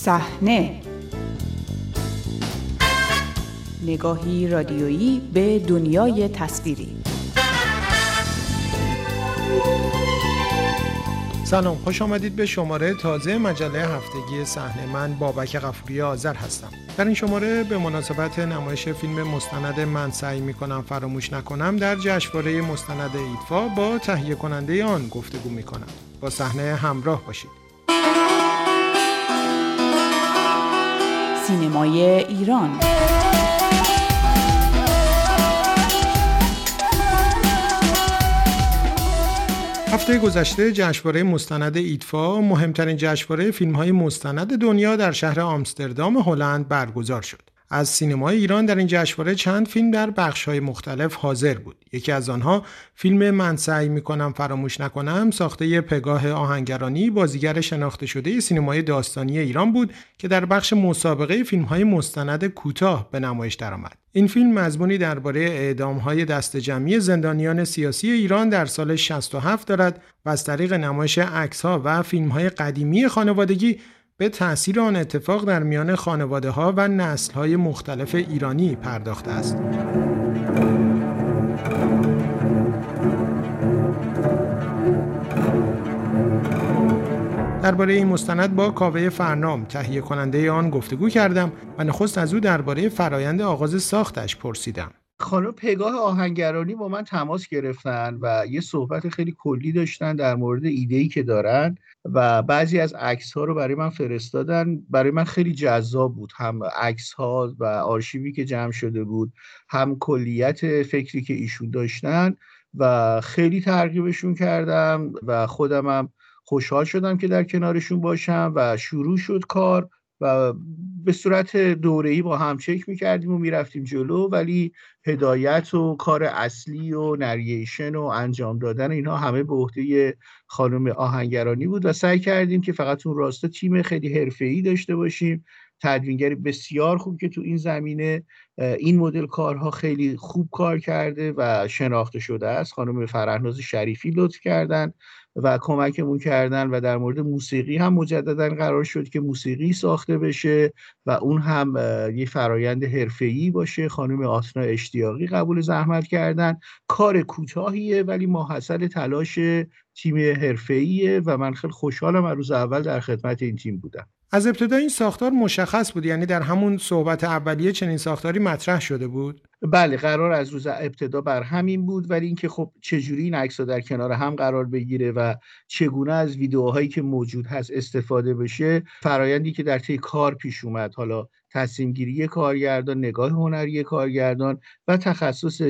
صحنه. نگاهی رادیویی به دنیای تصویری. سلام خوش آمدید به شماره تازه مجله هفتگی صحنه. من بابک غفوری آذر هستم. در این شماره به مناسبت نمایش فیلم مستند من سعی می‌کنم فراموش نکنم در جشنواره مستند ایدفا با تهیه کننده آن گفتگو می‌کنم. با صحنه همراه باشید. سینمای ایران هفته گذشته جشنواره مستند ایدفا مهمترین جشنواره فیلم‌های مستند دنیا در شهر آمستردام هلند برگزار شد. از سینمای ایران در این جشنواره چند فیلم در بخش‌های مختلف حاضر بود. یکی از آنها فیلم من سعی می‌کنم فراموش نکنم ساخته پگاه آهنگرانی بازیگر شناخته شده سینمای داستانی ایران بود که در بخش مسابقه فیلم‌های مستند کوتاه به نمایش درآمد. این فیلم مضمونی درباره اعدام‌های دست جمعی زندانیان سیاسی ایران در سال 67 دارد و از طریق نمایش عکس‌ها و فیلم‌های قدیمی خانوادگی به تأثیر آن اتفاق در میان خانواده ها و نسل های مختلف ایرانی پرداخته است. درباره این مستند با کاوه فرنام تهیه کننده آن گفتگو کردم و نخست از او درباره فرایند آغاز ساختش پرسیدم. خانم پگاه آهنگرانی با من تماس گرفتن و یه صحبت خیلی کلی داشتن در مورد ایده‌ای که دارن و بعضی از عکس ها رو برای من فرستادن. برای من خیلی جذاب بود. هم عکس ها و آرشیوی که جمع شده بود هم کلیت فکری که ایشون داشتن و خیلی ترغیبشون کردم و خودمم خوشحال شدم که در کنارشون باشم و شروع شد کار. و به صورت دوره‌ای با هم چک می‌کردیم و می‌رفتیم جلو ولی هدایت و کار اصلی و نریشن و انجام دادن اینها همه به عهده خانم آهنگرانی بود و سعی کردیم که فقط اون راستا تیم خیلی حرفه‌ای داشته باشیم. تدوینگری بسیار خوب که تو این زمینه این مدل کارها خیلی خوب کار کرده و شناخته شده است. خانم فرهناز شریفی لطف کردن و کمکمون کردن و در مورد موسیقی هم مجددا قرار شد که موسیقی ساخته بشه و اون هم یه فرایند حرفه‌ای باشه. خانم آسنا اشتیاقی قبول زحمت کردن. کار کوتاهیه ولی ماحصل تلاش تیم حرفه‌ایه و من خیلی خوشحالم از روز اول در خدمت این تیم بودم. از ابتدا این ساختار مشخص بود یعنی در همون صحبت اولیه چنین ساختاری مطرح شده بود؟ بله قرار از روز ابتدا بر همین بود ولی اینکه خب چجوری این عکس در کنار هم قرار بگیره و چگونه از ویدیوهایی که موجود هست استفاده بشه فرایندی که در طی کار پیش اومد حالا تصمیم گیری کارگردان نگاه هنری کارگردان و تخصص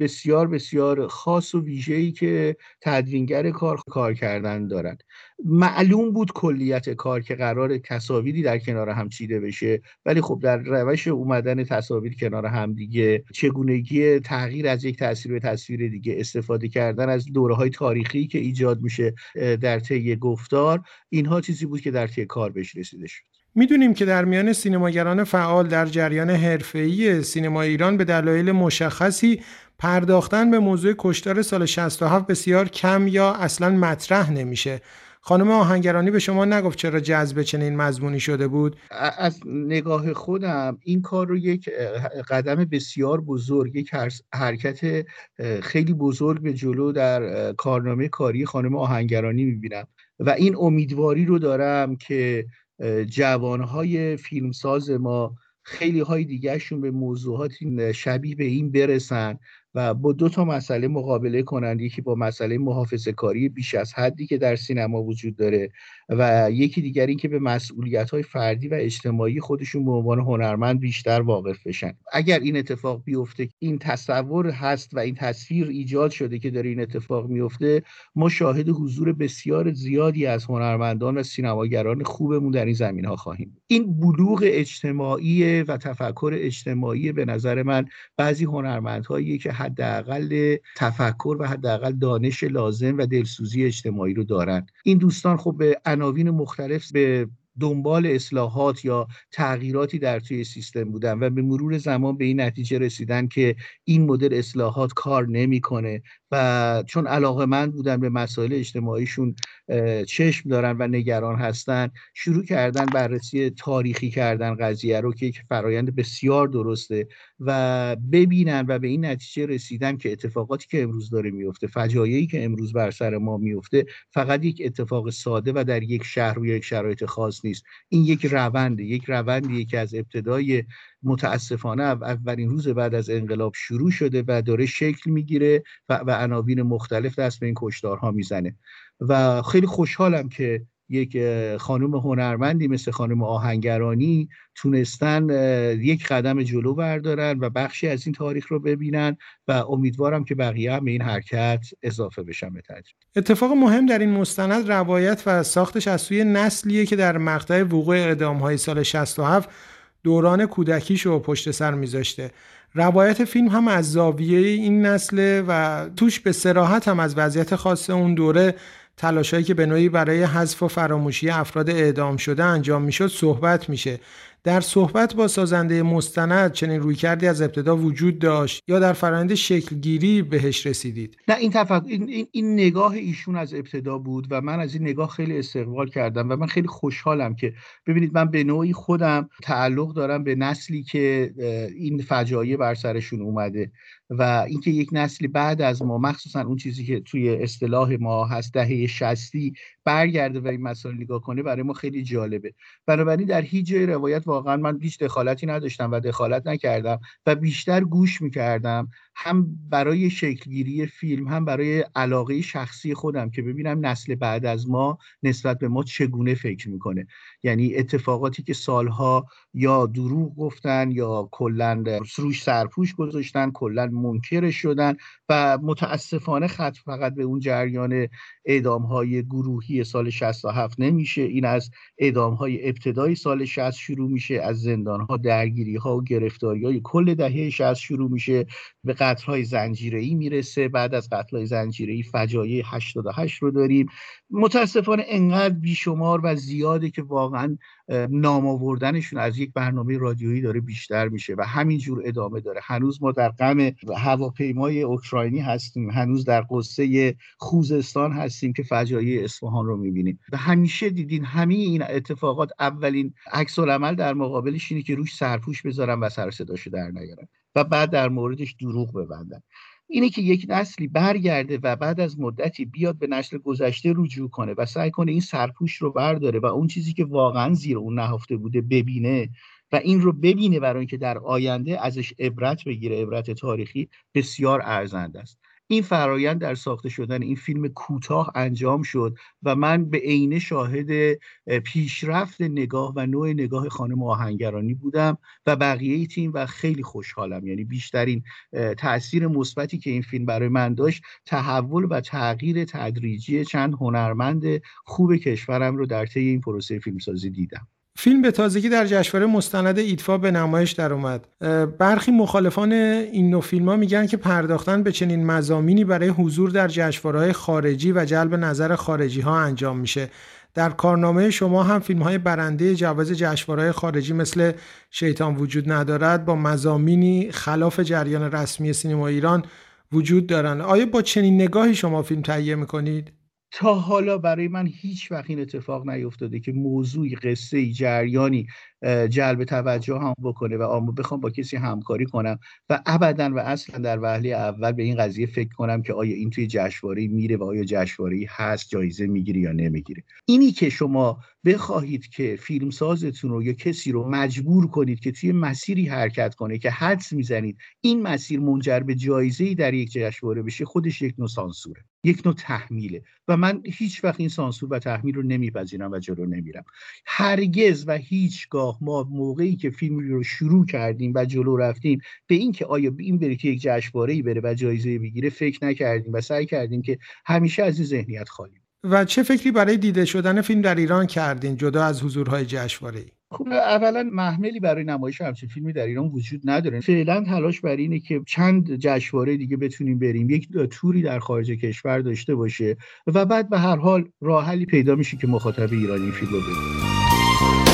بسیار بسیار خاص و ویژه‌ای که تدوینگر کار کار کردن دارند معلوم بود کلیت کار که قرار تصاویری در کنار هم چیده بشه ولی خب در روش اومدن تصاویر کنار هم دیگه چگونگی تغییر از یک تصویر به تصویر دیگه استفاده کردن از دوره های تاریخی که ایجاد میشه در طی گفتار اینها چیزی بود که در طی کار بهش رسیده شد. می‌دونیم که در میان سینماگران فعال در جریان حرفه‌ای سینما ایران به دلایل مشخصی پرداختن به موضوع کشتار سال 67 بسیار کم یا اصلا مطرح نمیشه. خانم آهنگرانی به شما نگفت چرا جذب چنین مضمونی شده بود؟ از نگاه خودم این کار رو یک قدم بسیار بزرگ یک حرکت خیلی بزرگ به جلو در کارنامه کاری خانم آهنگرانی می‌بینم. و این امیدواری رو دارم که جوانهای فیلمساز ما خیلی های دیگرشون به موضوعات شبیه به این برسن. و با دو تا مسئله مقابله کنند. یکی با مسئله محافظه کاری بیش از حدی که در سینما وجود داره و یکی دیگر این که به مسئولیت های فردی و اجتماعی خودشون به عنوان هنرمند بیشتر واقف بشن. اگر این اتفاق بیفته این تصور هست و این تصویر ایجاد شده که داره این اتفاق میفته ما شاهد حضور بسیار زیادی از هنرمندان و سینماگران خوبمون در این زمین ها خواهیم این بلوغ اجتماعی و تفکر اجتماعی به نظر من بعضی هنرمندهایی که حداقل تفکر و حداقل دانش لازم و دلسوزی اجتماعی رو دارن. این دوستان خب به عناوین مختلف به دنبال اصلاحات یا تغییراتی در توی سیستم بودن و به مرور زمان به این نتیجه رسیدن که این مدل اصلاحات کار نمی‌کنه و چون علاقه من بودن به مسائل اجتماعیشون چشم دارن و نگران هستن شروع کردن بررسی تاریخی کردن قضیه رو که یک فرایند بسیار درسته و ببینن و به این نتیجه رسیدن که اتفاقاتی که امروز داره میفته فجایعی که امروز بر سر ما میفته فقط یک اتفاق ساده و در یک شهر و یک شرایط خاص نیست. این یک رونده یک روندیه که از ابتدای متاسفانه اولین روز بعد از انقلاب شروع شده و داره شکل می‌گیره و, و عناوین مختلف دست به این کشتارها می‌زنه. و خیلی خوشحالم که یک خانم هنرمندی مثل خانم آهنگرانی تونستن یک قدم جلو بردارن و بخشی از این تاریخ رو ببینن و امیدوارم که بقیه هم این حرکت اضافه بشن به تدریج. اتفاق مهم در این مستند روایت و ساختش از سوی نسلیه که در مقطع وقوع اعدام های سال 67 دوران کودکیش رو پشت سر میذاشته. روایت فیلم هم از زاویه این نسله و توش به سراحت هم از وضعیت خاص اون دوره تلاشایی که به نوعی برای حذف و فراموشی افراد اعدام شده انجام می‌شد صحبت میشه. در صحبت با سازنده مستند چنین روی کردی از ابتدا وجود داشت یا در فرآیند شکلگیری بهش رسیدید؟ نه این, تفق... این, این نگاه ایشون از ابتدا بود و من از این نگاه خیلی استقبال کردم و من خیلی خوشحالم که ببینید من به نوعی خودم تعلق دارم به نسلی که این فجایع بر سرشون اومده. و اینکه یک نسلی بعد از ما مخصوصا اون چیزی که توی اصطلاح ما هست دهه شستی برگرده و این مسائل نگاه کنه برای ما خیلی جالبه. بنابراین در هیچ جای روایت واقعا من هیچ دخالتی نداشتم و دخالت نکردم و بیشتر گوش می‌کردم هم برای شکلگیری فیلم هم برای علاقه شخصی خودم که ببینم نسل بعد از ما نسبت به ما چگونه فکر می‌کنه. یعنی اتفاقاتی که سالها یا دروغ گفتن یا کلا روش سرپوش گذاشتن کلا منکرش شدن و متاسفانه خط فقط به اون جریان اعدام های گروهی سال 67 نمیشه. این از اعدام های ابتدای سال 60 شروع میشه از زندان ها درگیری ها و گرفتاری های کل دهه 60 شروع میشه. به قتل های زنجیره ای می‌رسه. بعد از قتل های زنجیره ای فجایع 88 رو داریم. متاسفانه انقدر بیشمار و زیاده که واقعا نام آوردنشون از یک برنامه رادیویی داره بیشتر میشه و همینجور ادامه داره. هنوز ما در غم هواپیمای اوکراینی هستیم. هنوز در قصه خوزستان هستیم که فجایع اصفهان رو می‌بینیم. و همیشه دیدین همه این اتفاقات اولین عکس العمل در مقابلش اینه که روش سرپوش بذارن و سر صداشو در نیارن. و بعد در موردش دروغ ببندن. اینه که یک نسلی برگرده و بعد از مدتی بیاد به نسل گذشته رجوع کنه و سعی کنه این سرپوش رو برداره و اون چیزی که واقعا زیر اون نهفته بوده ببینه و این رو ببینه برای اینکه در آینده ازش عبرت بگیره عبرت تاریخی بسیار ارزنده است. این فرایند در ساخته شدن این فیلم کوتاه انجام شد و من به عینه شاهد پیشرفت نگاه و نوع نگاه خانم آهنگرانی بودم و بقیه تیم و خیلی خوشحالم. یعنی بیشترین تاثیر مثبتی که این فیلم برای من داشت تحول و تغییر تدریجی چند هنرمند خوب کشورم رو در طی این پروسه فیلمسازی دیدم. فیلم به تازگی در جشنواره مستند ایدفا به نمایش در اومد. برخی مخالفان این نوع فیلم ها میگن که پرداختن به چنین مزامینی برای حضور در جشنواره‌های خارجی و جلب نظر خارجی ها انجام میشه. در کارنامه شما هم فیلم های برنده جواز جشنواره‌های خارجی مثل شیطان وجود ندارد با مزامینی خلاف جریان رسمی سینما ایران وجود دارند. آیا با چنین نگاهی شما فیلم تهیه می‌کنید؟ تا حالا برای من هیچ وقت این اتفاق نیفتاده که موضوعی قصه جریانی جلب توجه هم بکنه و آمو بخوام با کسی همکاری کنم و ابدا و اصلا در وهله اول به این قضیه فکر کنم که آیا این توی جشنواره میره و آیا جشنواره هست جایزه می‌گیره یا نمی‌گیره. اینی که شما بخواهید که فیلمسازتون رو یا کسی رو مجبور کنید که توی مسیری حرکت کنه که حدس می‌زنید این مسیر منجر به جایزه در یک جشنواره بشه خودش یک نوع سانسوره یک نوع تحمیله و من هیچ وقت این سانسور و تحمیل رو نمیپذیرم و جلو نمیرم. هرگز و هیچگاه ما موقعی که فیلم رو شروع کردیم و جلو رفتیم به اینکه آیا این بره که یک جشنواره‌ای بره و جایزه بگیره فکر نکردیم و سعی کردیم که همیشه از این ذهنیت خالی و چه فکری برای دیده شدن فیلم در ایران کردین جدا از حضورهای جشنواره‌ای؟ خب اولا محملی برای نمایش همچین فیلمی در ایران وجود نداره. فعلا تلاش بر اینه که چند جشنواره دیگه بتونیم بریم. یک توری در خارج کشور داشته باشه و بعد به هر حال راه حلی پیدا میشه که مخاطب ایرانی فیلم رو ببینه.